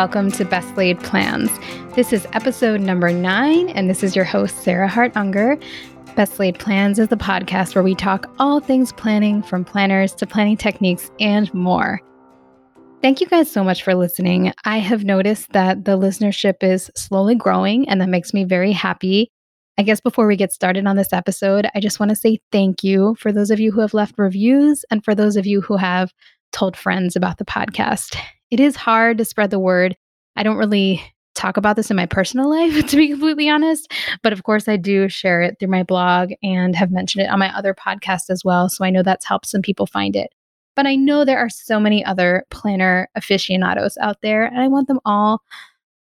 welcome to Best Laid Plans. This is episode number nine, and this is your host, Sarah Hart Unger. Best Laid Plans is the podcast where we talk all things planning, from planners to planning techniques and more. Thank you guys so much for listening. I have noticed that the listenership is slowly growing, and that makes me very happy. I guess before we get started on this episode, I just want to say thank you for those of you who have left reviews and for those of you who have told friends about the podcast it is hard to spread the word. I don't really talk about this in my personal life, to be completely honest. But of course, I do share it through my blog and have mentioned it on my other podcast as well. So I know that's helped some people find it. But I know there are so many other planner aficionados out there, and I want them all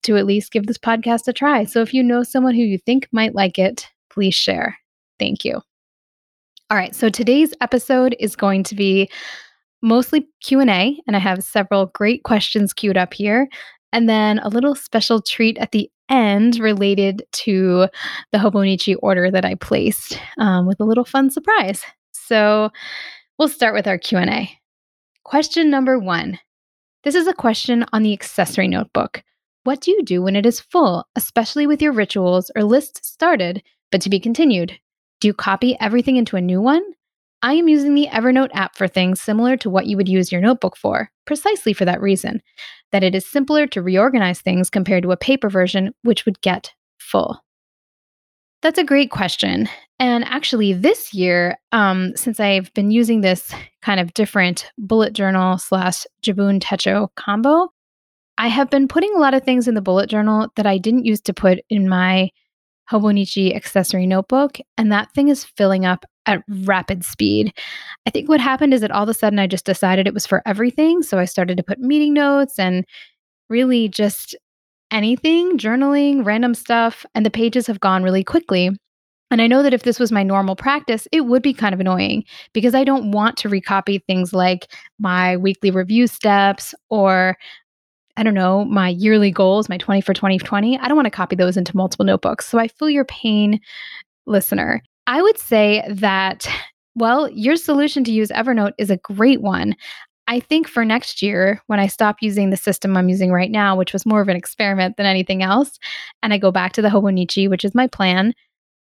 to at least give this podcast a try. So if you know someone who you think might like it, please share. Thank you. All right, so today's episode is going to be mostly Q&A and I have several great questions queued up here and then a little special treat at the end related to the Hobonichi order that I placed um, with a little fun surprise. So we'll start with our Q&A. Question number 1. This is a question on the accessory notebook. What do you do when it is full, especially with your rituals or lists started but to be continued? Do you copy everything into a new one? I am using the Evernote app for things similar to what you would use your notebook for, precisely for that reason that it is simpler to reorganize things compared to a paper version, which would get full. That's a great question. And actually, this year, um, since I've been using this kind of different bullet journal slash Jibun Techo combo, I have been putting a lot of things in the bullet journal that I didn't use to put in my Hobonichi accessory notebook, and that thing is filling up at rapid speed. I think what happened is that all of a sudden I just decided it was for everything. So I started to put meeting notes and really just anything, journaling, random stuff, and the pages have gone really quickly. And I know that if this was my normal practice, it would be kind of annoying because I don't want to recopy things like my weekly review steps or I don't know, my yearly goals, my 20 for 2020. I don't want to copy those into multiple notebooks. So I feel your pain, listener. I would say that, well, your solution to use Evernote is a great one. I think for next year, when I stop using the system I'm using right now, which was more of an experiment than anything else, and I go back to the Hobonichi, which is my plan,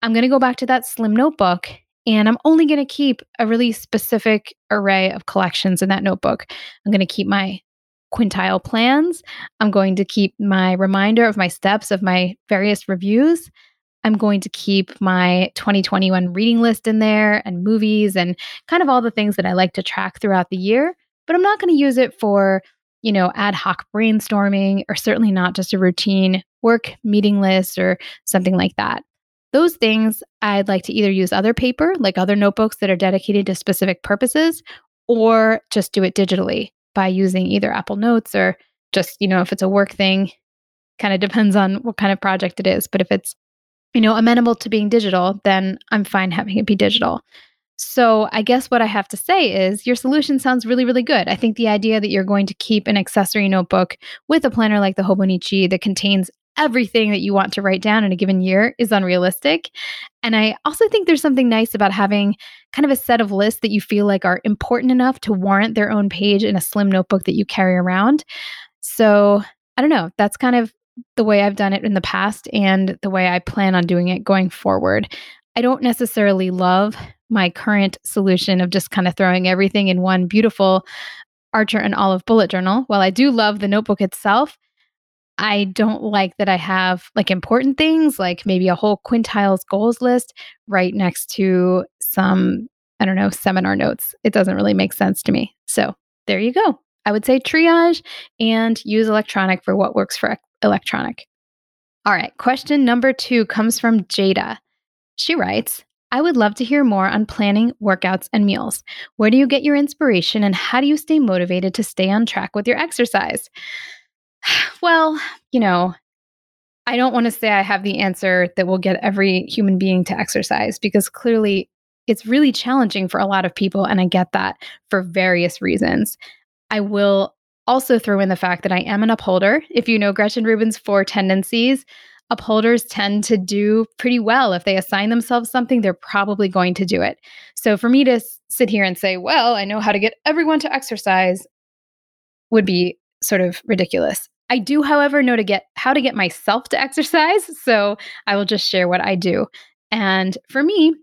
I'm going to go back to that slim notebook and I'm only going to keep a really specific array of collections in that notebook. I'm going to keep my quintile plans. I'm going to keep my reminder of my steps of my various reviews. I'm going to keep my 2021 reading list in there and movies and kind of all the things that I like to track throughout the year. But I'm not going to use it for, you know, ad hoc brainstorming or certainly not just a routine work meeting list or something like that. Those things I'd like to either use other paper, like other notebooks that are dedicated to specific purposes, or just do it digitally by using either Apple Notes or just, you know, if it's a work thing, kind of depends on what kind of project it is. But if it's you know, amenable to being digital, then I'm fine having it be digital. So I guess what I have to say is your solution sounds really, really good. I think the idea that you're going to keep an accessory notebook with a planner like the Hobonichi that contains everything that you want to write down in a given year is unrealistic. And I also think there's something nice about having kind of a set of lists that you feel like are important enough to warrant their own page in a slim notebook that you carry around. So I don't know. That's kind of the way I've done it in the past and the way I plan on doing it going forward. I don't necessarily love my current solution of just kind of throwing everything in one beautiful Archer and Olive bullet journal. While I do love the notebook itself, I don't like that I have like important things like maybe a whole quintiles goals list right next to some, I don't know, seminar notes. It doesn't really make sense to me. So there you go. I would say triage and use electronic for what works for electronic. All right, question number two comes from Jada. She writes, I would love to hear more on planning workouts and meals. Where do you get your inspiration and how do you stay motivated to stay on track with your exercise? Well, you know, I don't want to say I have the answer that will get every human being to exercise because clearly it's really challenging for a lot of people. And I get that for various reasons. I will also throw in the fact that I am an upholder. If you know Gretchen Rubin's four tendencies, upholders tend to do pretty well. If they assign themselves something, they're probably going to do it. So for me to sit here and say, well, I know how to get everyone to exercise would be sort of ridiculous. I do, however, know to get how to get myself to exercise. So I will just share what I do. And for me,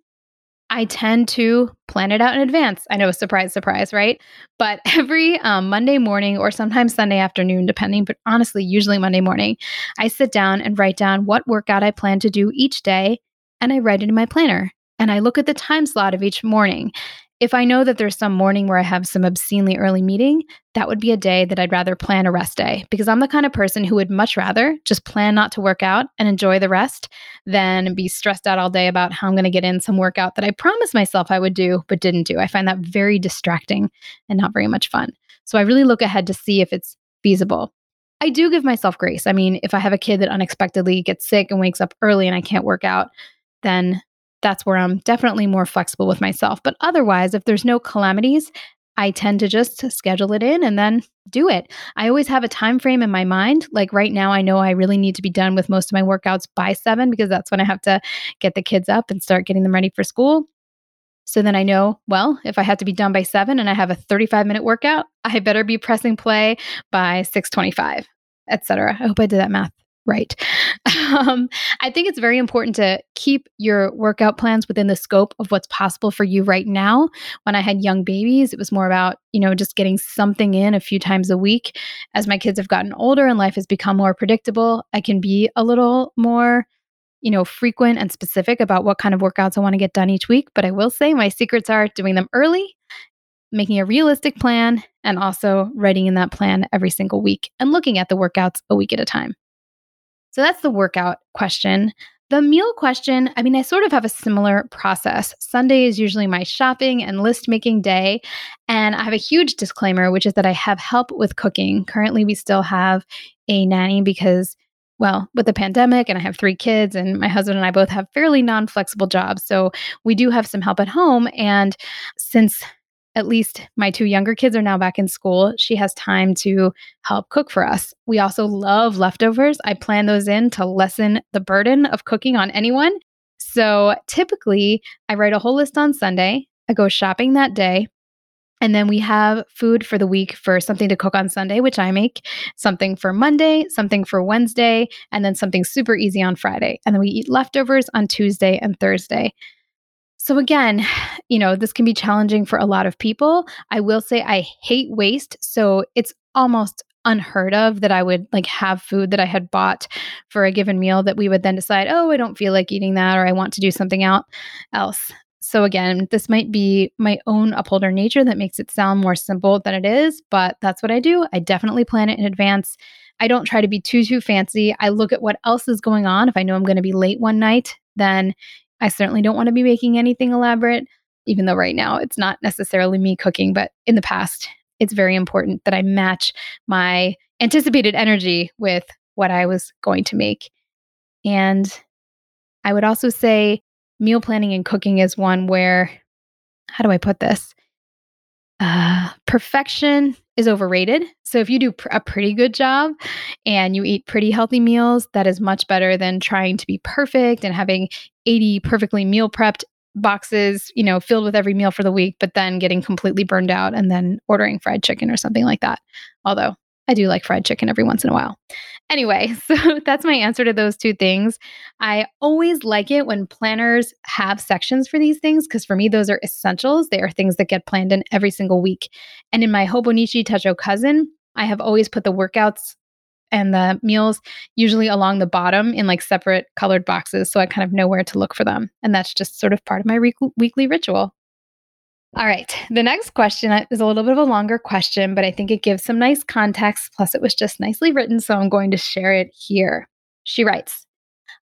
I tend to plan it out in advance. I know, surprise, surprise, right? But every um, Monday morning or sometimes Sunday afternoon, depending, but honestly, usually Monday morning, I sit down and write down what workout I plan to do each day and I write it in my planner. And I look at the time slot of each morning. If I know that there's some morning where I have some obscenely early meeting, that would be a day that I'd rather plan a rest day because I'm the kind of person who would much rather just plan not to work out and enjoy the rest than be stressed out all day about how I'm going to get in some workout that I promised myself I would do but didn't do. I find that very distracting and not very much fun. So I really look ahead to see if it's feasible. I do give myself grace. I mean, if I have a kid that unexpectedly gets sick and wakes up early and I can't work out, then that's where I'm definitely more flexible with myself. But otherwise, if there's no calamities, I tend to just schedule it in and then do it. I always have a time frame in my mind. Like right now I know I really need to be done with most of my workouts by 7 because that's when I have to get the kids up and start getting them ready for school. So then I know, well, if I have to be done by 7 and I have a 35 minute workout, I better be pressing play by 6:25, etc. I hope I did that math right. Um, I think it's very important to keep your workout plans within the scope of what's possible for you right now. When I had young babies, it was more about, you know, just getting something in a few times a week. As my kids have gotten older and life has become more predictable, I can be a little more you know, frequent and specific about what kind of workouts I want to get done each week. But I will say my secrets are doing them early, making a realistic plan, and also writing in that plan every single week and looking at the workouts a week at a time. So that's the workout question. The meal question, I mean, I sort of have a similar process. Sunday is usually my shopping and list making day. And I have a huge disclaimer, which is that I have help with cooking. Currently, we still have a nanny because, well, with the pandemic, and I have three kids, and my husband and I both have fairly non flexible jobs. So we do have some help at home. And since at least my two younger kids are now back in school. She has time to help cook for us. We also love leftovers. I plan those in to lessen the burden of cooking on anyone. So typically, I write a whole list on Sunday. I go shopping that day. And then we have food for the week for something to cook on Sunday, which I make, something for Monday, something for Wednesday, and then something super easy on Friday. And then we eat leftovers on Tuesday and Thursday. So, again, you know, this can be challenging for a lot of people. I will say I hate waste. So, it's almost unheard of that I would like have food that I had bought for a given meal that we would then decide, oh, I don't feel like eating that or I want to do something else. So again, this might be my own upholder nature that makes it sound more simple than it is, but that's what I do. I definitely plan it in advance. I don't try to be too too fancy. I look at what else is going on. If I know I'm going to be late one night, then I certainly don't want to be making anything elaborate, even though right now it's not necessarily me cooking, but in the past, it's very important that I match my anticipated energy with what I was going to make. And I would also say meal planning and cooking is one where, how do I put this? Uh, perfection is overrated. So if you do pr- a pretty good job and you eat pretty healthy meals, that is much better than trying to be perfect and having 80 perfectly meal prepped boxes, you know, filled with every meal for the week, but then getting completely burned out and then ordering fried chicken or something like that. Although I do like fried chicken every once in a while. Anyway, so that's my answer to those two things. I always like it when planners have sections for these things because for me, those are essentials. They are things that get planned in every single week. And in my Hobonichi Techo cousin, I have always put the workouts and the meals usually along the bottom in like separate colored boxes. So I kind of know where to look for them. And that's just sort of part of my re- weekly ritual. All right. The next question is a little bit of a longer question, but I think it gives some nice context. Plus, it was just nicely written. So I'm going to share it here. She writes,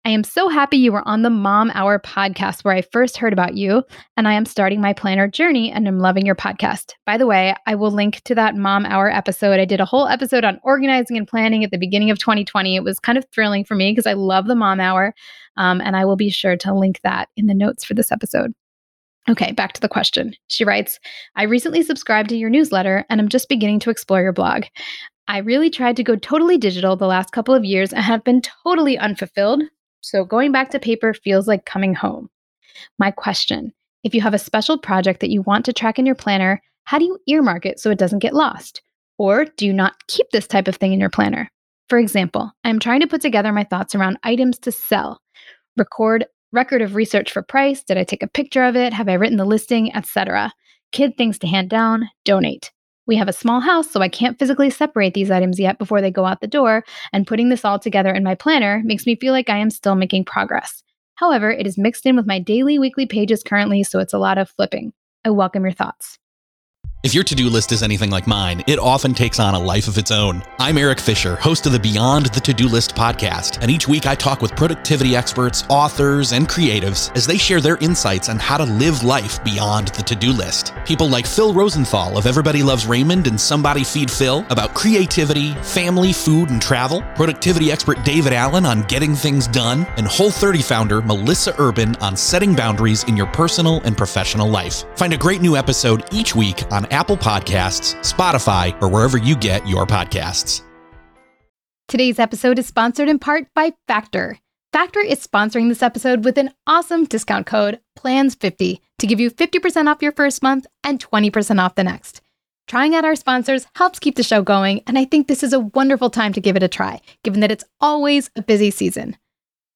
I am so happy you were on the Mom Hour podcast where I first heard about you, and I am starting my planner journey and I'm loving your podcast. By the way, I will link to that Mom Hour episode. I did a whole episode on organizing and planning at the beginning of 2020. It was kind of thrilling for me because I love the Mom Hour, um, and I will be sure to link that in the notes for this episode. Okay, back to the question. She writes I recently subscribed to your newsletter and I'm just beginning to explore your blog. I really tried to go totally digital the last couple of years and have been totally unfulfilled. So going back to paper feels like coming home. My question if you have a special project that you want to track in your planner, how do you earmark it so it doesn't get lost? Or do you not keep this type of thing in your planner? For example, I'm trying to put together my thoughts around items to sell, record record of research for price, did I take a picture of it, have I written the listing, etc. Kid things to hand down, donate. We have a small house, so I can't physically separate these items yet before they go out the door, and putting this all together in my planner makes me feel like I am still making progress. However, it is mixed in with my daily, weekly pages currently, so it's a lot of flipping. I welcome your thoughts. If your to do list is anything like mine, it often takes on a life of its own. I'm Eric Fisher, host of the Beyond the To Do List podcast, and each week I talk with productivity experts, authors, and creatives as they share their insights on how to live life beyond the to do list. People like Phil Rosenthal of Everybody Loves Raymond and Somebody Feed Phil about creativity, family, food, and travel, productivity expert David Allen on getting things done, and Whole 30 founder Melissa Urban on setting boundaries in your personal and professional life. Find a great new episode each week on Apple Podcasts, Spotify, or wherever you get your podcasts. Today's episode is sponsored in part by Factor. Factor is sponsoring this episode with an awesome discount code PLANS50 to give you 50% off your first month and 20% off the next. Trying out our sponsors helps keep the show going, and I think this is a wonderful time to give it a try, given that it's always a busy season.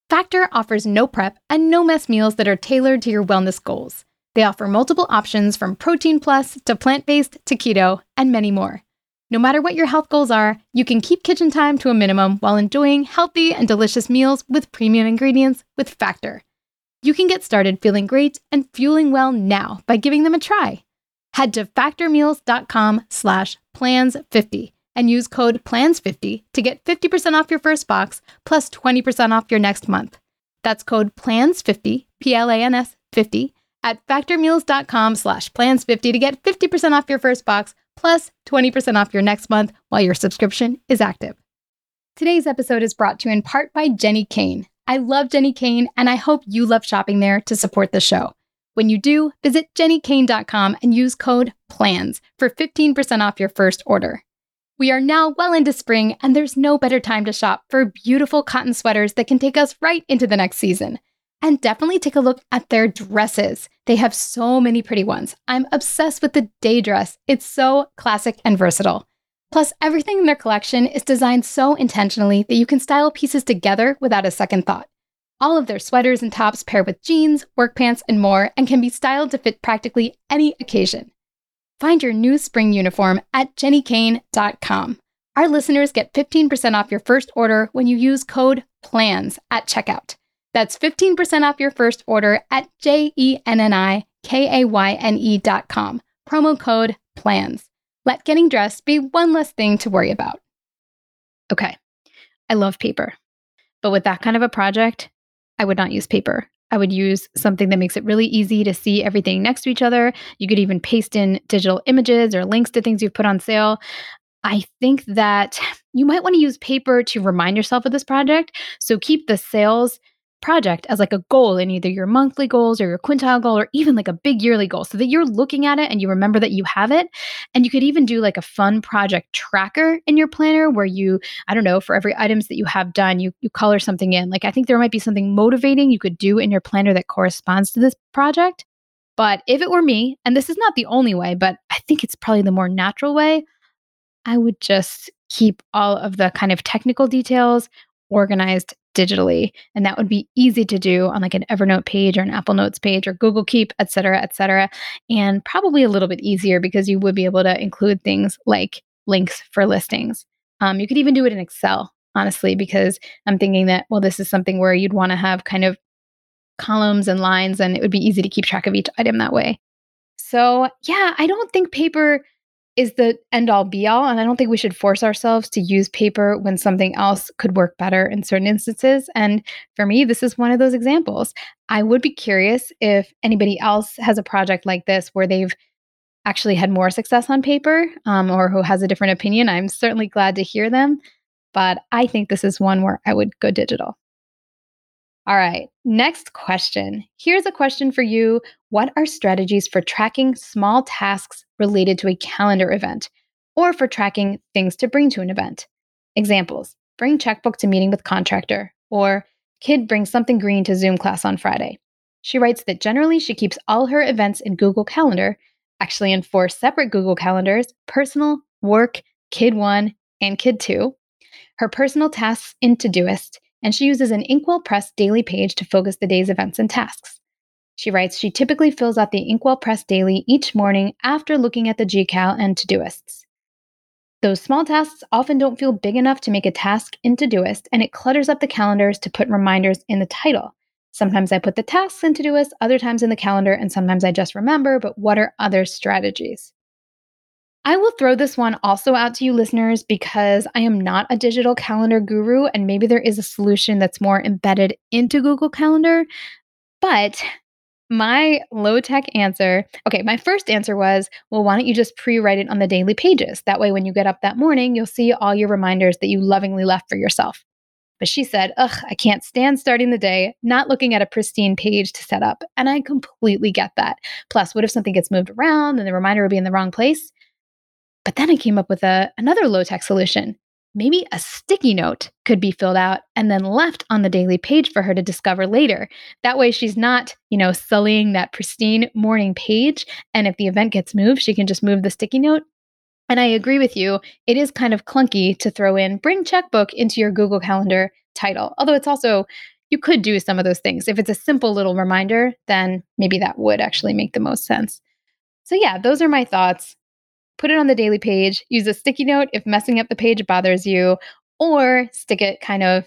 Factor offers no prep and no mess meals that are tailored to your wellness goals. They offer multiple options from protein plus to plant based to keto and many more. No matter what your health goals are, you can keep kitchen time to a minimum while enjoying healthy and delicious meals with premium ingredients with Factor. You can get started feeling great and fueling well now by giving them a try. Head to factormeals.com slash plans50 and use code PLANS50 to get 50% off your first box plus 20% off your next month. That's code PLANS50, P-L-A-N-S 50 at factormeals.com slash plans50 to get 50% off your first box plus 20% off your next month while your subscription is active. Today's episode is brought to you in part by Jenni Kayne. I love Jenni Kayne, and I hope you love shopping there to support the show. When you do, visit jennikayne.com and use code PLANS for 15% off your first order. We are now well into spring, and there's no better time to shop for beautiful cotton sweaters that can take us right into the next season. And definitely take a look at their dresses. They have so many pretty ones. I'm obsessed with the day dress. It's so classic and versatile. Plus, everything in their collection is designed so intentionally that you can style pieces together without a second thought. All of their sweaters and tops pair with jeans, work pants, and more, and can be styled to fit practically any occasion. Find your new spring uniform at jennikayne.com. Our listeners get 15% off your first order when you use code PLANS at checkout. That's 15% off your first order at J E N N I K A Y N E dot com. Promo code PLANS. Let getting dressed be one less thing to worry about. Okay, I love paper. But with that kind of a project, I would not use paper. I would use something that makes it really easy to see everything next to each other. You could even paste in digital images or links to things you've put on sale. I think that you might want to use paper to remind yourself of this project. So keep the sales project as like a goal in either your monthly goals or your quintile goal or even like a big yearly goal so that you're looking at it and you remember that you have it. And you could even do like a fun project tracker in your planner where you i don't know for every items that you have done you you color something in. Like i think there might be something motivating you could do in your planner that corresponds to this project. But if it were me and this is not the only way but i think it's probably the more natural way i would just keep all of the kind of technical details organized digitally and that would be easy to do on like an evernote page or an apple notes page or google keep et cetera et cetera and probably a little bit easier because you would be able to include things like links for listings. Um, you could even do it in excel honestly because i'm thinking that well this is something where you'd want to have kind of columns and lines and it would be easy to keep track of each item that way. So yeah i don't think paper is the end all be all. And I don't think we should force ourselves to use paper when something else could work better in certain instances. And for me, this is one of those examples. I would be curious if anybody else has a project like this where they've actually had more success on paper um, or who has a different opinion. I'm certainly glad to hear them. But I think this is one where I would go digital. All right, next question. Here's a question for you. What are strategies for tracking small tasks related to a calendar event or for tracking things to bring to an event? Examples bring checkbook to meeting with contractor, or kid brings something green to Zoom class on Friday. She writes that generally she keeps all her events in Google Calendar, actually in four separate Google Calendars personal, work, kid one, and kid two. her personal tasks in Todoist, and she uses an Inkwell Press daily page to focus the day's events and tasks. She writes she typically fills out the Inkwell Press daily each morning after looking at the GCal and Todoists. Those small tasks often don't feel big enough to make a task in Todoist, and it clutters up the calendars to put reminders in the title. Sometimes I put the tasks in Todoist, other times in the calendar, and sometimes I just remember, but what are other strategies? I will throw this one also out to you listeners because I am not a digital calendar guru, and maybe there is a solution that's more embedded into Google Calendar. But my low tech answer okay, my first answer was, well, why don't you just pre write it on the daily pages? That way, when you get up that morning, you'll see all your reminders that you lovingly left for yourself. But she said, ugh, I can't stand starting the day not looking at a pristine page to set up. And I completely get that. Plus, what if something gets moved around and the reminder would be in the wrong place? But then I came up with a, another low tech solution. Maybe a sticky note could be filled out and then left on the daily page for her to discover later. That way, she's not, you know, sullying that pristine morning page. And if the event gets moved, she can just move the sticky note. And I agree with you, it is kind of clunky to throw in bring checkbook into your Google Calendar title. Although it's also, you could do some of those things. If it's a simple little reminder, then maybe that would actually make the most sense. So, yeah, those are my thoughts put it on the daily page, use a sticky note if messing up the page bothers you, or stick it kind of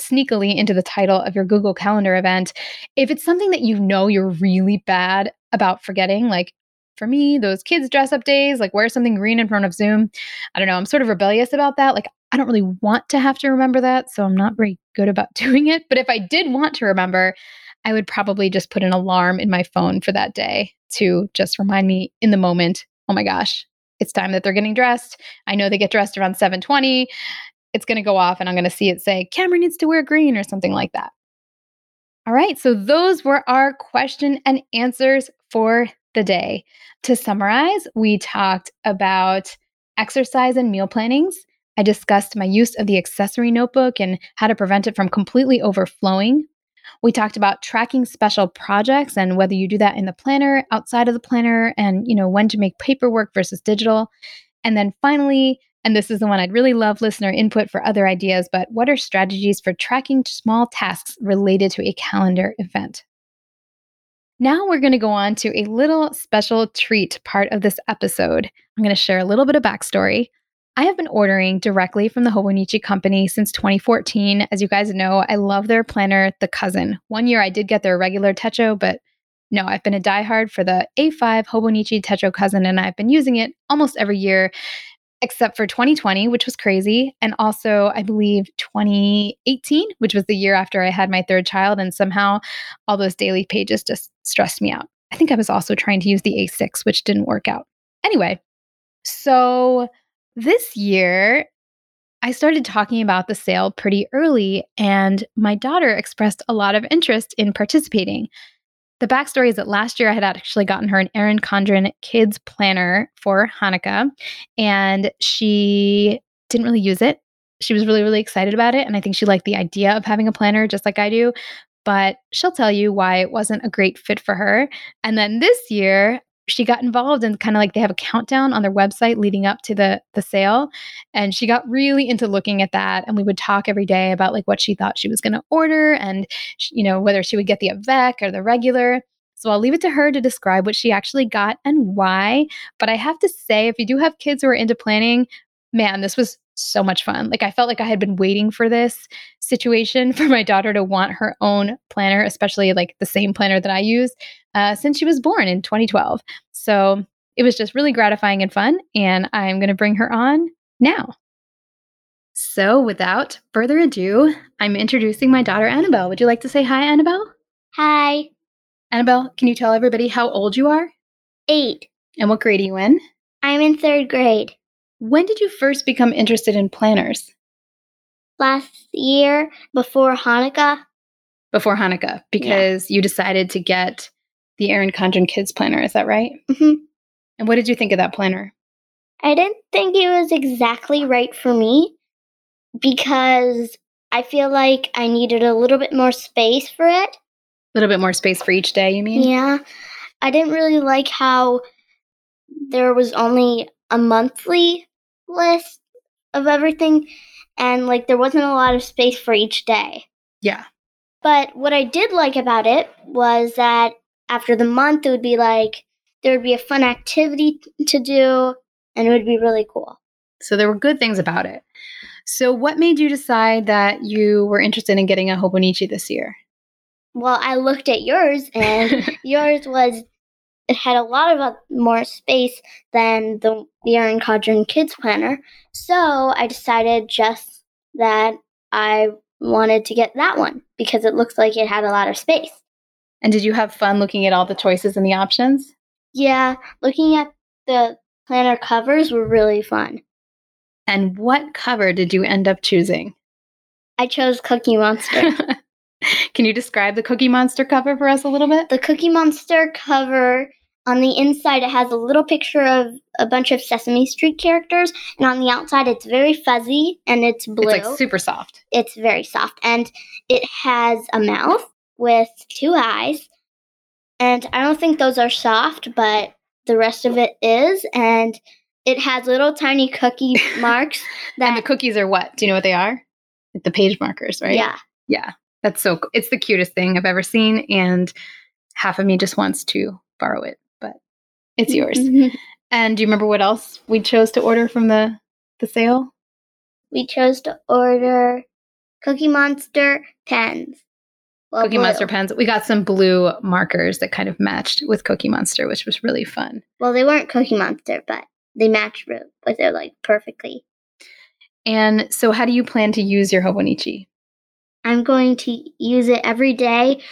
sneakily into the title of your Google Calendar event. If it's something that you know you're really bad about forgetting, like for me, those kids dress up days, like wear something green in front of Zoom. I don't know, I'm sort of rebellious about that. Like I don't really want to have to remember that, so I'm not very good about doing it. But if I did want to remember, I would probably just put an alarm in my phone for that day to just remind me in the moment, oh my gosh, it's time that they're getting dressed. I know they get dressed around 7:20. It's going to go off and I'm going to see it say Cameron needs to wear green or something like that. All right, so those were our question and answers for the day. To summarize, we talked about exercise and meal plannings. I discussed my use of the accessory notebook and how to prevent it from completely overflowing. We talked about tracking special projects and whether you do that in the planner, outside of the planner, and you know when to make paperwork versus digital. And then finally, and this is the one I'd really love listener input for other ideas, but what are strategies for tracking small tasks related to a calendar event? Now we're going to go on to a little special treat part of this episode. I'm going to share a little bit of backstory. I have been ordering directly from the Hobonichi company since 2014. As you guys know, I love their planner, The Cousin. One year I did get their regular Techo, but no, I've been a diehard for the A5 Hobonichi Techo Cousin, and I've been using it almost every year except for 2020, which was crazy. And also, I believe 2018, which was the year after I had my third child. And somehow all those daily pages just stressed me out. I think I was also trying to use the A6, which didn't work out. Anyway, so this year, I started talking about the sale pretty early, and my daughter expressed a lot of interest in participating. The backstory is that last year I had actually gotten her an Erin Condren kids planner for Hanukkah, and she didn't really use it. She was really, really excited about it. And I think she liked the idea of having a planner just like I do. But she'll tell you why it wasn't a great fit for her. And then this year, she got involved and kind of like they have a countdown on their website leading up to the the sale and she got really into looking at that and we would talk every day about like what she thought she was going to order and you know whether she would get the avec or the regular. So I'll leave it to her to describe what she actually got and why but I have to say if you do have kids who are into planning man this was so much fun. Like I felt like I had been waiting for this situation for my daughter to want her own planner, especially like the same planner that I use uh, since she was born in 2012. So it was just really gratifying and fun. And I'm going to bring her on now. So without further ado, I'm introducing my daughter, Annabelle. Would you like to say hi, Annabelle? Hi. Annabelle, can you tell everybody how old you are? Eight. And what grade are you in? I'm in third grade. When did you first become interested in planners? Last year, before Hanukkah. Before Hanukkah, because yeah. you decided to get the Erin Condren Kids Planner. Is that right? Mm-hmm. And what did you think of that planner? I didn't think it was exactly right for me because I feel like I needed a little bit more space for it. A little bit more space for each day, you mean? Yeah. I didn't really like how there was only a monthly list of everything, and like there wasn't a lot of space for each day. Yeah. But what I did like about it was that after the month, it would be like there would be a fun activity to do, and it would be really cool. So there were good things about it. So what made you decide that you were interested in getting a Hobonichi this year? Well, I looked at yours, and yours was it had a lot of more space than the the Erin Condren Kids Planner. So I decided just that I wanted to get that one because it looks like it had a lot of space. And did you have fun looking at all the choices and the options? Yeah, looking at the planner covers were really fun. And what cover did you end up choosing? I chose Cookie Monster. Can you describe the Cookie Monster cover for us a little bit? the Cookie Monster cover on the inside it has a little picture of a bunch of Sesame Street characters, and on the outside it's very fuzzy and it's blue. It's like super soft. it's very soft and it has a mouth with two eyes and i don't think those are soft but the rest of it is and it has little tiny cookie marks that and the cookies are what? Do you know what they are? The page markers, right? yeah Yeah. That's so it's the cutest thing I've ever seen and half of me just wants to borrow it, it's yours. Mhm. And do you remember what else we chose to order from the the sale? we chose to order cookie monster pens Well, Cookie blue. Monster pens. We got some blue markers that kind of matched with Cookie Monster, which was really fun. well they weren't cookie monster but they match with they're like perfectly And so how do you plan to use your Hobonichi? i'm going to use it every day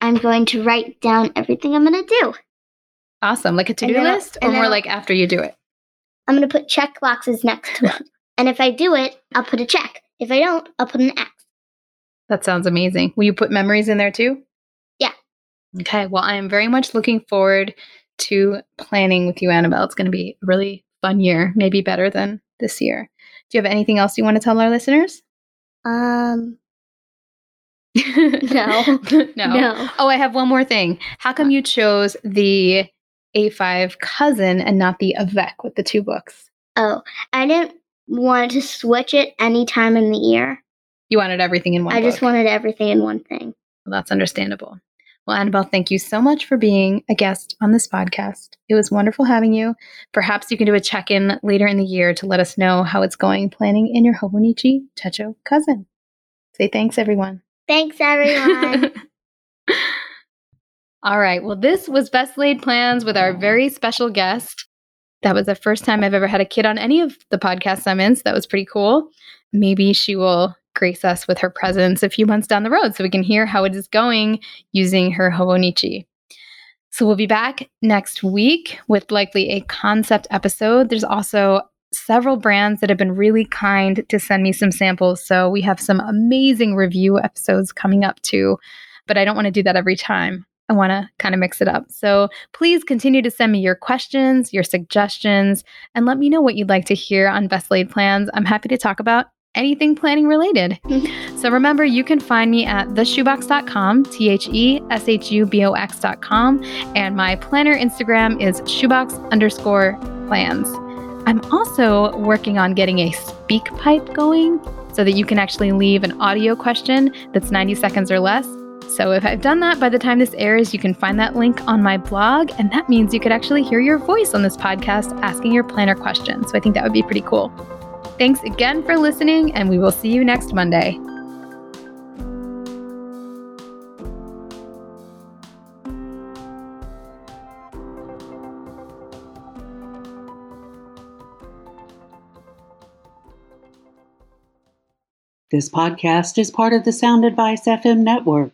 i'm going to write down everything i'm going to do Awesome. Like a to-do list or more I'll- like after you do it? I'm going to put check boxes next to it. and if I do it, I'll put a check. If I don't, I'll put an X. That sounds amazing. Will you put memories in there too? Yeah. Okay. Well, I am very much looking forward to planning with you, Annabelle. It's going to be a really fun year, maybe better than this year. Do you have anything else you want to tell our listeners? Um, no. no. no. Oh, I have one more thing. How come you chose the A5 cousin and not the Avec with the two books? Oh, I didn't want to switch it any time in the year. You wanted everything in one I book. just wanted everything in one thing. Well, that's understandable. Well, Annabelle, thank you so much for being a guest on this podcast. It was wonderful having you. Perhaps you can do a check in later in the year to let us know how it's going planning in your Hobonichi Techo cousin. Say thanks, everyone. Thanks, everyone. All right. Well, this was Best Laid Plans with our very special guest. That was the first time I've ever had a kid on any of the podcasts I'm in. So that was pretty cool. Maybe she will grace us with her presence a few months down the road so we can hear how it is going using her Hobonichi. So we'll be back next week with likely a concept episode. There's also several brands that have been really kind to send me some samples. So we have some amazing review episodes coming up too. But I don't want to do that every time. I want to kind of mix it up. So please continue to send me your questions, your suggestions, and let me know what you'd like to hear on Best Laid Plans. I'm happy to talk about anything planning related. Mm-hmm. so remember, you can find me at theshubox.com, T H E S H U B O X.com, and my planner Instagram is shubox underscore plans. I'm also working on getting a speak pipe going so that you can actually leave an audio question that's 90 seconds or less. So if I've done that by the time this airs, you can find that link on my blog, and that means you could actually hear your voice on this podcast asking your planner questions. So I think that would be pretty cool. Thanks again for listening, and we will see you next Monday. This podcast is part of the Sound Advice FM network.